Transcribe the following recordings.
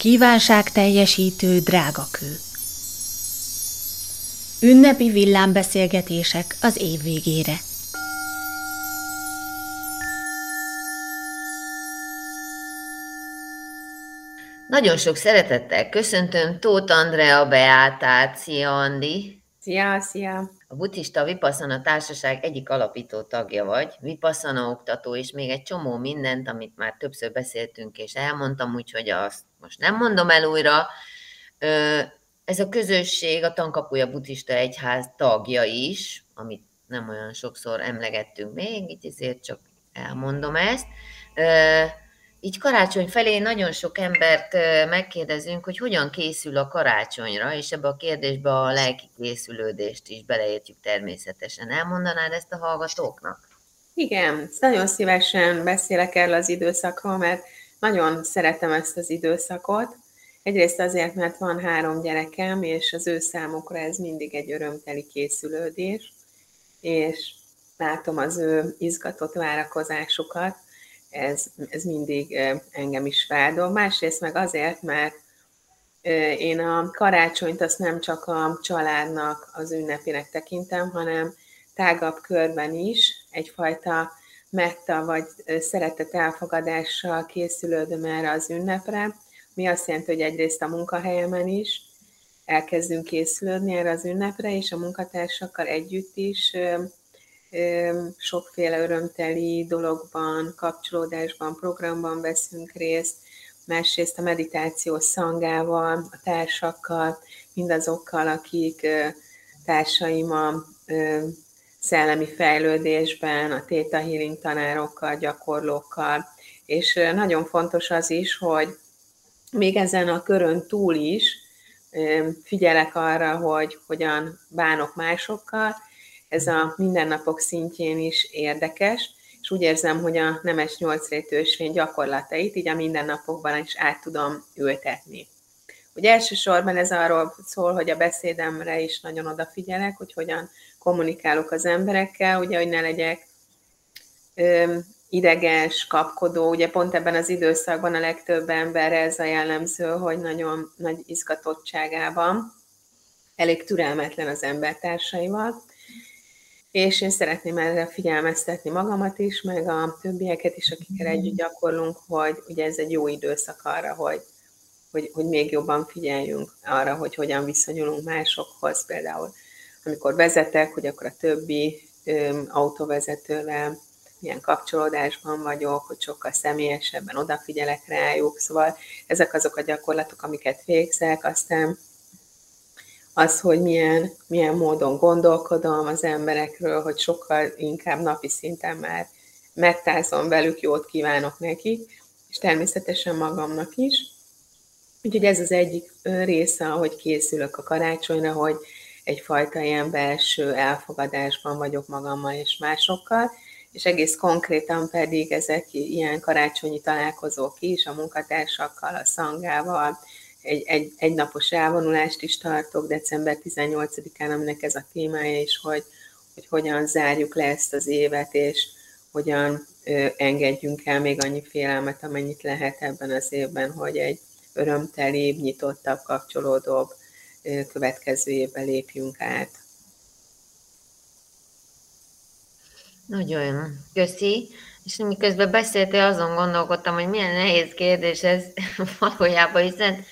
Kívánság teljesítő drágakő. Ünnepi villámbeszélgetések az év végére. Nagyon sok szeretettel köszöntöm Tóth Andrea Beátát. Szia, Andi! Szia, szia! A buddhista Vipassana Társaság egyik alapító tagja vagy, Vipassana oktató, és még egy csomó mindent, amit már többször beszéltünk, és elmondtam, úgyhogy azt most nem mondom el újra. Ez a közösség a Tankapuja Buddhista Egyház tagja is, amit nem olyan sokszor emlegettünk még, így ezért csak elmondom ezt. Így karácsony felé nagyon sok embert megkérdezünk, hogy hogyan készül a karácsonyra, és ebbe a kérdésbe a lelki készülődést is beleértjük természetesen. Elmondanád ezt a hallgatóknak? Igen, nagyon szívesen beszélek erről az időszakról, mert nagyon szeretem ezt az időszakot. Egyrészt azért, mert van három gyerekem, és az ő számukra ez mindig egy örömteli készülődés, és látom az ő izgatott várakozásukat, ez, ez mindig engem is feldol. Másrészt meg azért, mert én a karácsonyt azt nem csak a családnak az ünnepének tekintem, hanem tágabb körben is egyfajta metta vagy szeretet elfogadással készülődöm erre az ünnepre, mi azt jelenti, hogy egyrészt a munkahelyemen is elkezdünk készülődni erre az ünnepre, és a munkatársakkal együtt is sokféle örömteli dologban, kapcsolódásban, programban veszünk részt, másrészt a meditáció szangával, a társakkal, mindazokkal, akik társaim a szellemi fejlődésben, a Theta Healing tanárokkal, gyakorlókkal, és nagyon fontos az is, hogy még ezen a körön túl is figyelek arra, hogy hogyan bánok másokkal, ez a mindennapok szintjén is érdekes, és úgy érzem, hogy a nemes nyolcrétű ösvény gyakorlatait így a mindennapokban is át tudom ültetni. Ugye elsősorban ez arról szól, hogy a beszédemre is nagyon odafigyelek, hogy hogyan kommunikálok az emberekkel, ugye, hogy ne legyek ö, ideges, kapkodó, ugye pont ebben az időszakban a legtöbb emberre ez a jellemző, hogy nagyon nagy izgatottságában, elég türelmetlen az embertársaival, és én szeretném erre figyelmeztetni magamat is, meg a többieket is, akikkel együtt gyakorlunk, hogy ugye ez egy jó időszak arra, hogy, hogy, hogy még jobban figyeljünk arra, hogy hogyan viszonyulunk másokhoz, például amikor vezetek, hogy akkor a többi ö, autóvezetővel milyen kapcsolódásban vagyok, hogy sokkal személyesebben odafigyelek rájuk, szóval ezek azok a gyakorlatok, amiket végzek, aztán az, hogy milyen, milyen módon gondolkodom az emberekről, hogy sokkal inkább napi szinten már megtázom velük, jót kívánok nekik, és természetesen magamnak is. Úgyhogy ez az egyik része, ahogy készülök a karácsonyra, hogy egyfajta ilyen belső elfogadásban vagyok magammal és másokkal, és egész konkrétan pedig ezek ilyen karácsonyi találkozók is a munkatársakkal, a szangával, egy, egy, egy napos elvonulást is tartok december 18-án, aminek ez a témája is, hogy, hogy hogyan zárjuk le ezt az évet, és hogyan ö, engedjünk el még annyi félelmet, amennyit lehet ebben az évben, hogy egy örömtelibb, nyitottabb, kapcsolódóbb ö, következő évbe lépjünk át. Nagyon köszi. És miközben beszéltél, azon gondolkodtam, hogy milyen nehéz kérdés ez valójában, hiszen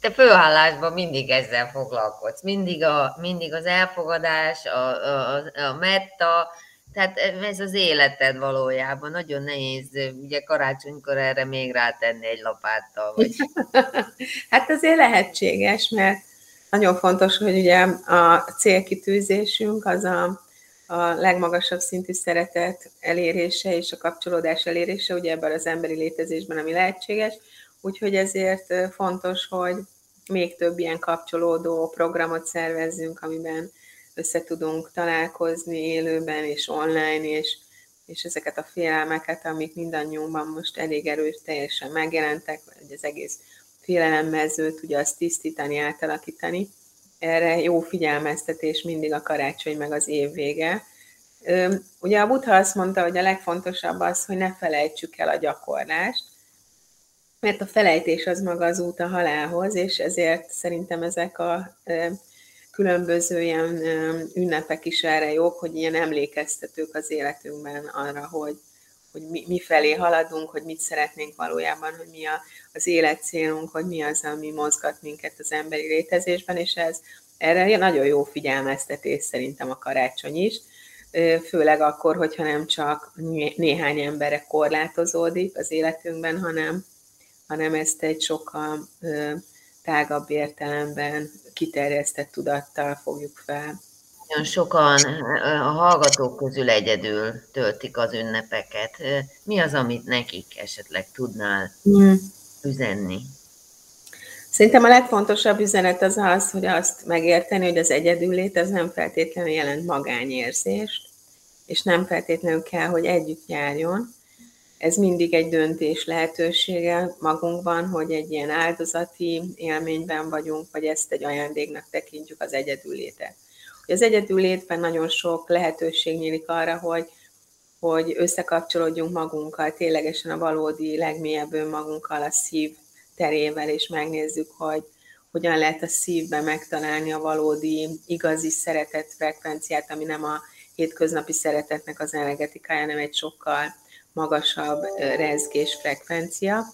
te főállásban mindig ezzel foglalkozz, mindig, a, mindig az elfogadás, a, a, a metta, tehát ez az életed valójában. Nagyon nehéz ugye karácsonykor erre még rátenni egy lapáttal. Vagy... hát azért lehetséges, mert nagyon fontos, hogy ugye a célkitűzésünk az a, a legmagasabb szintű szeretet elérése és a kapcsolódás elérése, ugye ebben az emberi létezésben, ami lehetséges, Úgyhogy ezért fontos, hogy még több ilyen kapcsolódó programot szervezzünk, amiben össze tudunk találkozni élőben és online, és, és ezeket a félelmeket, amik mindannyiunkban most elég erős teljesen megjelentek, vagy az egész félelemmezőt, ugye azt tisztítani, átalakítani. Erre jó figyelmeztetés mindig a karácsony meg az év vége. Ugye a Buddha azt mondta, hogy a legfontosabb az, hogy ne felejtsük el a gyakorlást, mert a felejtés az maga az út a halálhoz, és ezért szerintem ezek a különböző ilyen ünnepek is erre jók, hogy ilyen emlékeztetők az életünkben arra, hogy, hogy mi, mi felé haladunk, hogy mit szeretnénk valójában, hogy mi a, az életcélunk, hogy mi az, ami mozgat minket az emberi létezésben, és ez erre nagyon jó figyelmeztetés szerintem a karácsony is, főleg akkor, hogyha nem csak néhány emberre korlátozódik az életünkben, hanem, hanem ezt egy sokkal tágabb értelemben kiterjesztett tudattal fogjuk fel. Nagyon sokan a hallgatók közül egyedül töltik az ünnepeket. Mi az, amit nekik esetleg tudnál mm. üzenni? Szerintem a legfontosabb üzenet az az, hogy azt megérteni, hogy az egyedüllét az nem feltétlenül jelent magányérzést, és nem feltétlenül kell, hogy együtt járjon. Ez mindig egy döntés lehetősége magunkban, hogy egy ilyen áldozati élményben vagyunk, vagy ezt egy ajándéknak tekintjük az egyedüllétet. Az egyedüllétben nagyon sok lehetőség nyílik arra, hogy, hogy összekapcsolódjunk magunkkal, ténylegesen a valódi legmélyebb önmagunkkal, a szív terével, és megnézzük, hogy hogyan lehet a szívben megtalálni a valódi, igazi szeretet frekvenciát, ami nem a hétköznapi szeretetnek az energetikája, hanem egy sokkal magasabb rezgés frekvencia.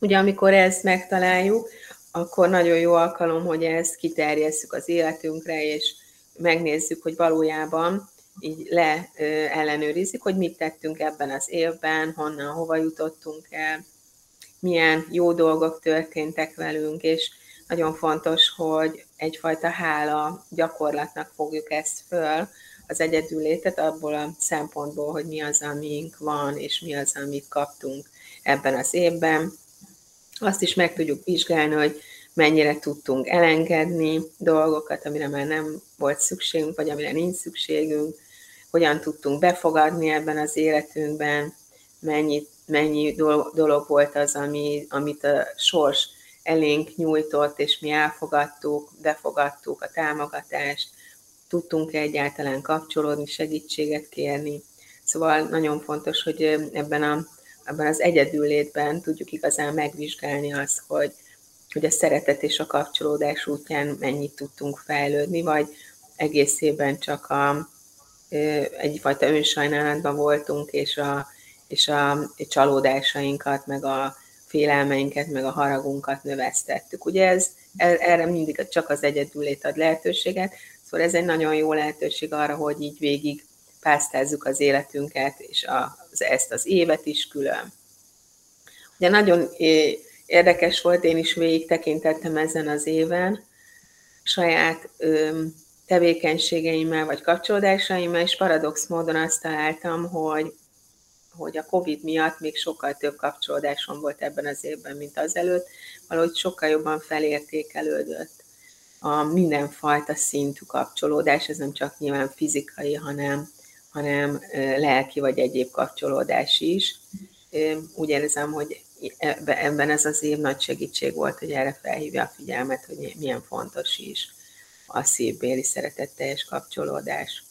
Ugye amikor ezt megtaláljuk, akkor nagyon jó alkalom, hogy ezt kiterjesszük az életünkre, és megnézzük, hogy valójában így le ellenőrizzük, hogy mit tettünk ebben az évben, honnan, hova jutottunk el, milyen jó dolgok történtek velünk, és nagyon fontos, hogy egyfajta hála gyakorlatnak fogjuk ezt föl, az egyedüllétet abból a szempontból, hogy mi az, amink van, és mi az, amit kaptunk ebben az évben. Azt is meg tudjuk vizsgálni, hogy mennyire tudtunk elengedni dolgokat, amire már nem volt szükségünk, vagy amire nincs szükségünk, hogyan tudtunk befogadni ebben az életünkben, mennyi, mennyi dolog volt az, ami, amit a sors elénk nyújtott, és mi elfogadtuk, befogadtuk a támogatást, tudtunk-e egyáltalán kapcsolódni, segítséget kérni. Szóval nagyon fontos, hogy ebben, a, ebben az egyedüllétben tudjuk igazán megvizsgálni azt, hogy, hogy a szeretet és a kapcsolódás útján mennyit tudtunk fejlődni, vagy egészében csak a, egyfajta önsajnálatban voltunk, és a, és a csalódásainkat, meg a félelmeinket, meg a haragunkat növesztettük. Ugye ez, erre mindig csak az egyedülét ad lehetőséget, Szóval ez egy nagyon jó lehetőség arra, hogy így végig pásztázzuk az életünket, és az, ezt az évet is külön. Ugye nagyon érdekes volt, én is végig tekintettem ezen az éven, saját tevékenységeimmel vagy kapcsolódásaimmal, és paradox módon azt találtam, hogy, hogy a COVID miatt még sokkal több kapcsolódásom volt ebben az évben, mint azelőtt, valahogy sokkal jobban felértékelődött a mindenfajta szintű kapcsolódás, ez nem csak nyilván fizikai, hanem, hanem lelki vagy egyéb kapcsolódás is. Úgy érzem, hogy ebben ez az év nagy segítség volt, hogy erre felhívja a figyelmet, hogy milyen fontos is a szívbéli szeretetteljes kapcsolódás.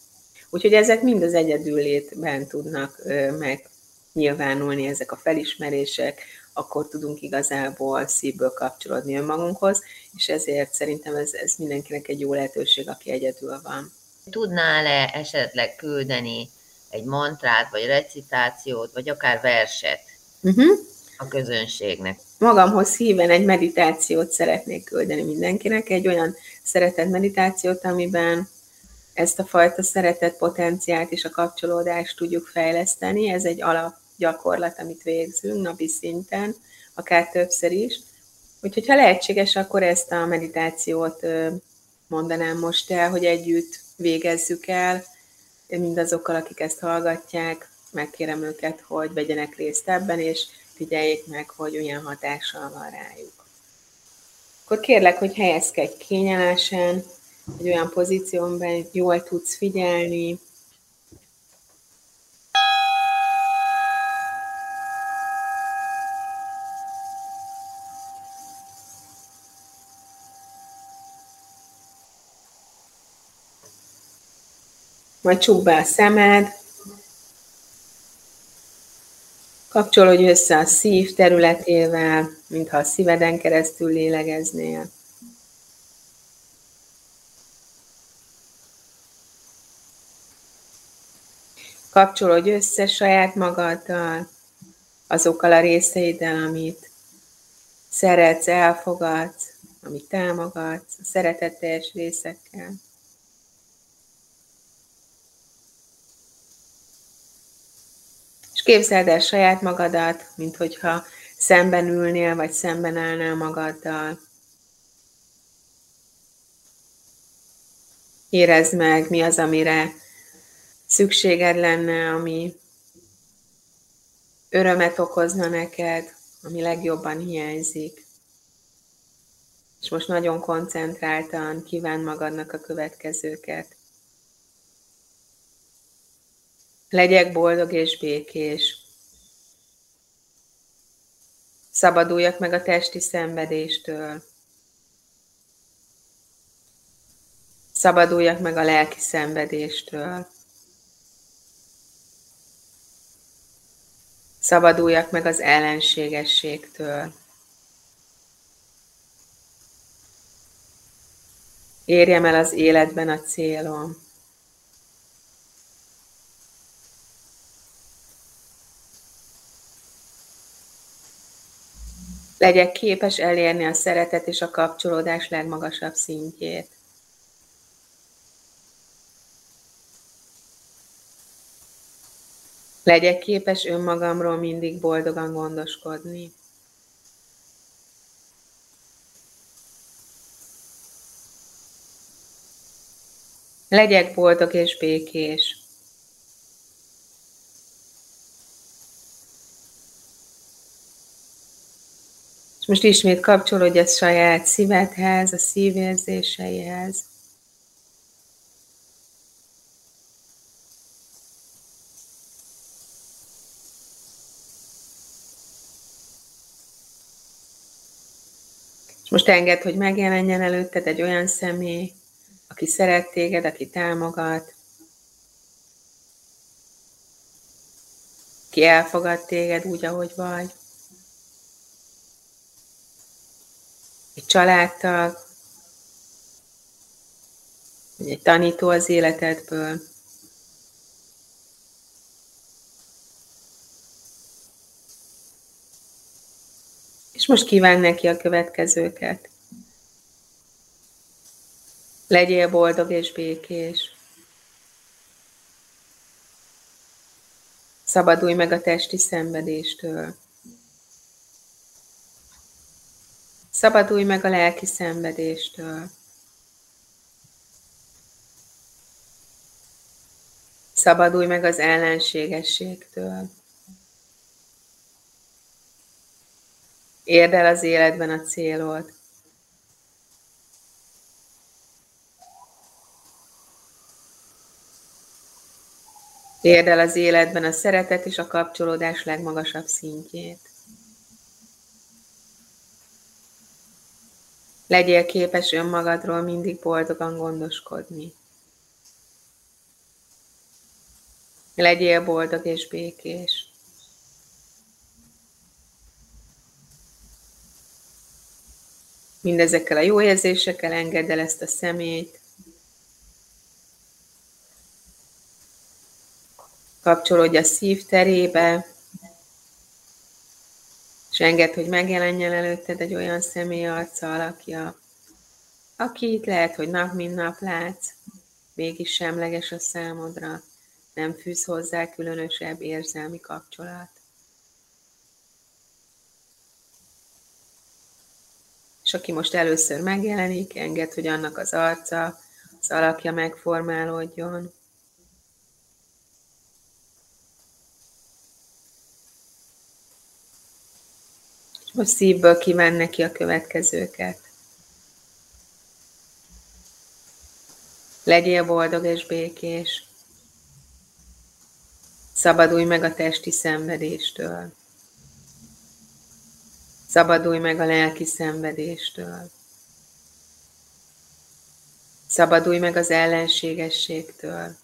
Úgyhogy ezek mind az egyedüllétben tudnak megnyilvánulni, ezek a felismerések, akkor tudunk igazából szívből kapcsolódni önmagunkhoz, és ezért szerintem ez, ez mindenkinek egy jó lehetőség, aki egyedül van. Tudnál-e esetleg küldeni egy mantrát, vagy recitációt, vagy akár verset uh-huh. a közönségnek? Magamhoz híven egy meditációt szeretnék küldeni mindenkinek, egy olyan szeretett meditációt, amiben ezt a fajta szeretett potenciált és a kapcsolódást tudjuk fejleszteni. Ez egy alap gyakorlat, amit végzünk napi szinten, akár többször is. Úgyhogy ha lehetséges, akkor ezt a meditációt mondanám most el, hogy együtt végezzük el, mindazokkal, akik ezt hallgatják, megkérem őket, hogy vegyenek részt ebben, és figyeljék meg, hogy olyan hatással van rájuk. Akkor kérlek, hogy helyezkedj kényelmesen, egy olyan pozícióban jól tudsz figyelni, majd csukd be a szemed, Kapcsolódj össze a szív területével, mintha a szíveden keresztül lélegeznél. Kapcsolódj össze saját magaddal, azokkal a részeiddel, amit szeretsz, elfogadsz, amit támogatsz, a szeretetteljes részekkel. Képzeld el saját magadat, mint hogyha szemben ülnél, vagy szemben állnál magaddal. Érezd meg, mi az, amire szükséged lenne, ami örömet okozna neked, ami legjobban hiányzik. És most nagyon koncentráltan kíván magadnak a következőket. Legyek boldog és békés. Szabaduljak meg a testi szenvedéstől. Szabaduljak meg a lelki szenvedéstől. Szabaduljak meg az ellenségességtől. Érjem el az életben a célom. Legyek képes elérni a szeretet és a kapcsolódás legmagasabb szintjét. Legyek képes önmagamról mindig boldogan gondoskodni. Legyek boldog és békés. Most ismét kapcsolódj a saját szívedhez, a szívérzéseihez. És most enged, hogy megjelenjen előtted egy olyan személy, aki szeret téged, aki támogat, ki elfogad téged úgy, ahogy vagy. Családtag, vagy egy tanító az életedből. És most kíván neki a következőket. Legyél boldog és békés. Szabadulj meg a testi szenvedéstől. Szabadulj meg a lelki szenvedéstől. Szabadulj meg az ellenségességtől. Érd el az életben a célod. Érd el az életben a szeretet és a kapcsolódás legmagasabb szintjét. Legyél képes önmagadról mindig boldogan gondoskodni. Legyél boldog és békés. Mindezekkel a jó érzésekkel engedd el ezt a szemét, kapcsolódj a szív terébe, és engedd, hogy megjelenjen előtted egy olyan személy arca alakja, akit lehet, hogy nap mint nap látsz, mégis semleges a számodra, nem fűz hozzá különösebb érzelmi kapcsolat. És aki most először megjelenik, enged, hogy annak az arca, az alakja megformálódjon, Most szívből kíván neki a következőket. Legyél boldog és békés. Szabadulj meg a testi szenvedéstől. Szabadulj meg a lelki szenvedéstől. Szabadulj meg az ellenségességtől.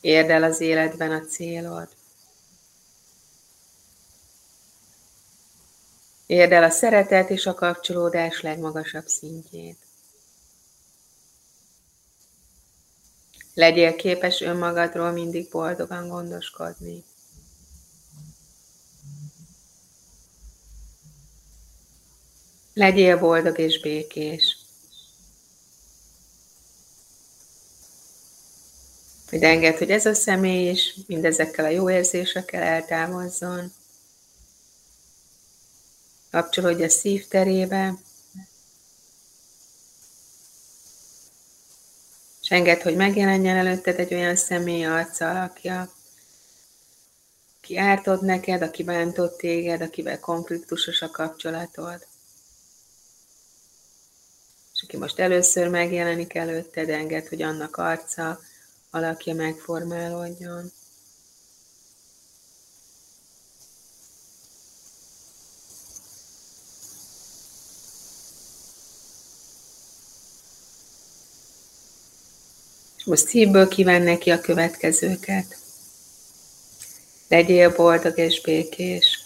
Érd el az életben a célod. Érd el a szeretet és a kapcsolódás legmagasabb szintjét. Legyél képes önmagadról mindig boldogan gondoskodni. Legyél boldog és békés. Hogy enged, hogy ez a személy is mindezekkel a jó érzésekkel eltávozzon. Kapcsolódj a szív terébe, és enged, hogy megjelenjen előtted egy olyan személy arca alakja, aki ártott neked, aki bántott téged, akivel konfliktusos a kapcsolatod. És aki most először megjelenik előtted, enged, hogy annak arca, alakja megformálódjon. Most szívből kíván neki a következőket. Legyél boldog és békés.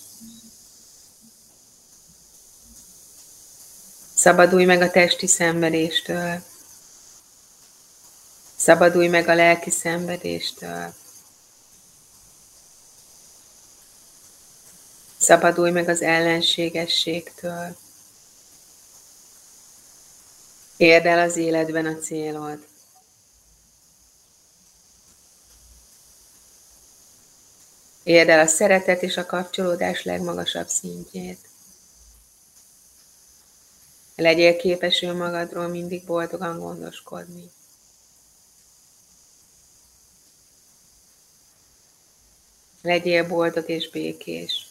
Szabadulj meg a testi szenvedéstől. Szabadulj meg a lelki szenvedéstől. Szabadulj meg az ellenségességtől. Érd el az életben a célod. Érd el a szeretet és a kapcsolódás legmagasabb szintjét. Legyél képes önmagadról mindig boldogan gondoskodni. Legyél boldog és békés.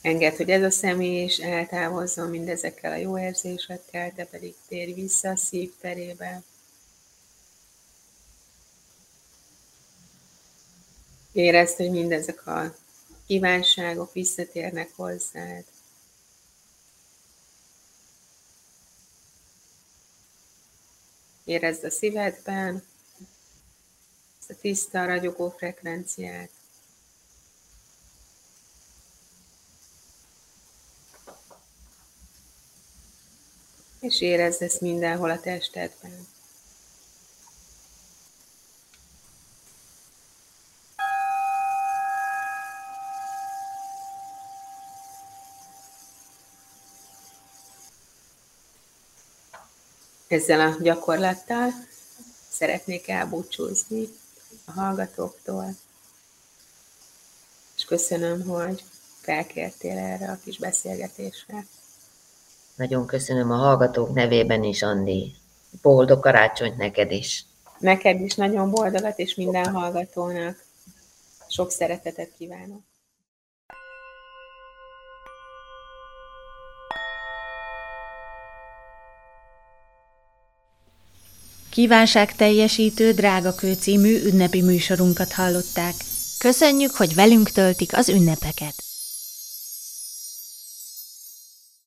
Engedd, hogy ez a személy is eltávozzon mindezekkel a jó érzésekkel, te pedig térj vissza a szív terébe. Érezd, hogy mindezek a kívánságok visszatérnek hozzád. Érezd a szívedben ezt a tiszta, ragyogó frekvenciát. És érezd ezt mindenhol a testedben. Ezzel a gyakorlattal szeretnék elbúcsúzni a hallgatóktól, és köszönöm, hogy felkértél erre a kis beszélgetésre. Nagyon köszönöm a hallgatók nevében is, Andi. Boldog karácsonyt neked is. Neked is nagyon boldogat, és minden hallgatónak sok szeretetet kívánok. Kívánság teljesítő Drága Kő című ünnepi műsorunkat hallották. Köszönjük, hogy velünk töltik az ünnepeket!